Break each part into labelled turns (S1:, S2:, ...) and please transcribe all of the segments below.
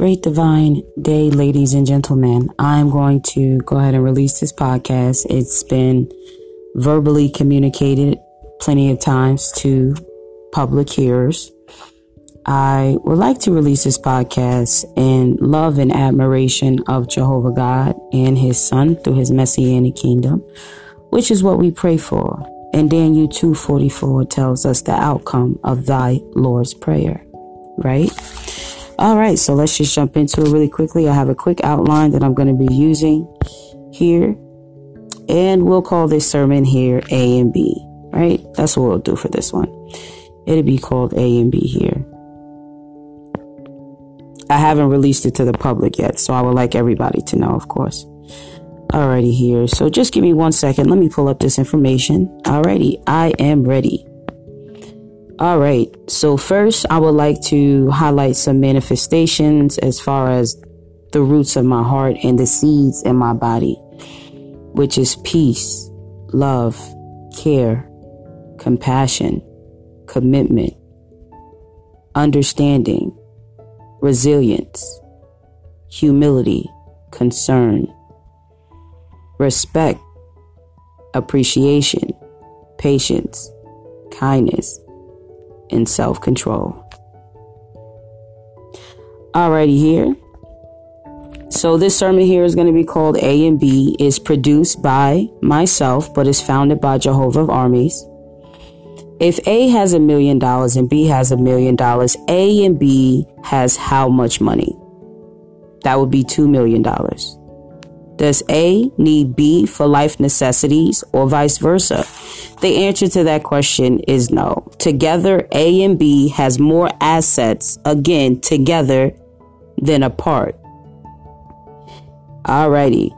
S1: great divine day, ladies and gentlemen. I'm going to go ahead and release this podcast. It's been verbally communicated plenty of times to public hearers. I would like to release this podcast in love and admiration of Jehovah God and his son through his messianic kingdom, which is what we pray for. And Daniel 2:44 tells us the outcome of thy Lord's prayer, right? All right, so let's just jump into it really quickly. I have a quick outline that I'm going to be using here, and we'll call this sermon here A and B, right? That's what we'll do for this one. It'll be called A and B here. I haven't released it to the public yet, so I would like everybody to know, of course. Alrighty, here. So just give me one second. Let me pull up this information. Alrighty, I am ready. All right. So first, I would like to highlight some manifestations as far as the roots of my heart and the seeds in my body, which is peace, love, care, compassion, commitment, understanding, resilience, humility, concern, respect, appreciation, patience, kindness, and self control. Alrighty, here. So, this sermon here is going to be called A and B, is produced by myself, but is founded by Jehovah of Armies. If A has a million dollars and B has a million dollars, A and B has how much money? That would be $2 million. Does A need B for life necessities or vice versa? The answer to that question is no. Together, A and B has more assets, again, together than apart. Alrighty.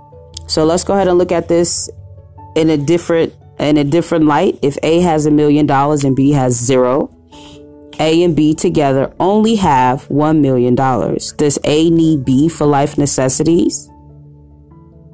S1: So let's go ahead and look at this in a different in a different light. If A has a million dollars and B has zero, A and B together only have one million dollars. Does A need B for life necessities?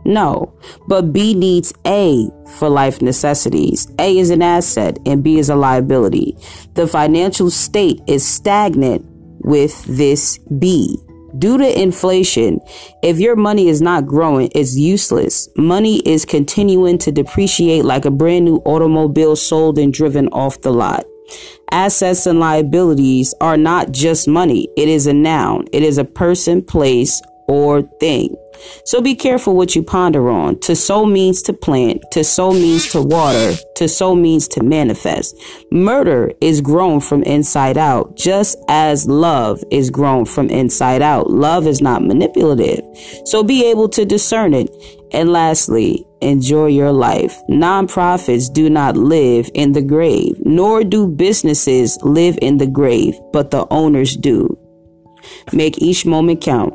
S1: No, but B needs A for life necessities. A is an asset and B is a liability. The financial state is stagnant with this B. Due to inflation, if your money is not growing, it's useless. Money is continuing to depreciate like a brand new automobile sold and driven off the lot. Assets and liabilities are not just money. It is a noun. It is a person, place, or thing. So be careful what you ponder on. To sow means to plant. To sow means to water. To sow means to manifest. Murder is grown from inside out, just as love is grown from inside out. Love is not manipulative. So be able to discern it. And lastly, enjoy your life. Nonprofits do not live in the grave, nor do businesses live in the grave, but the owners do. Make each moment count.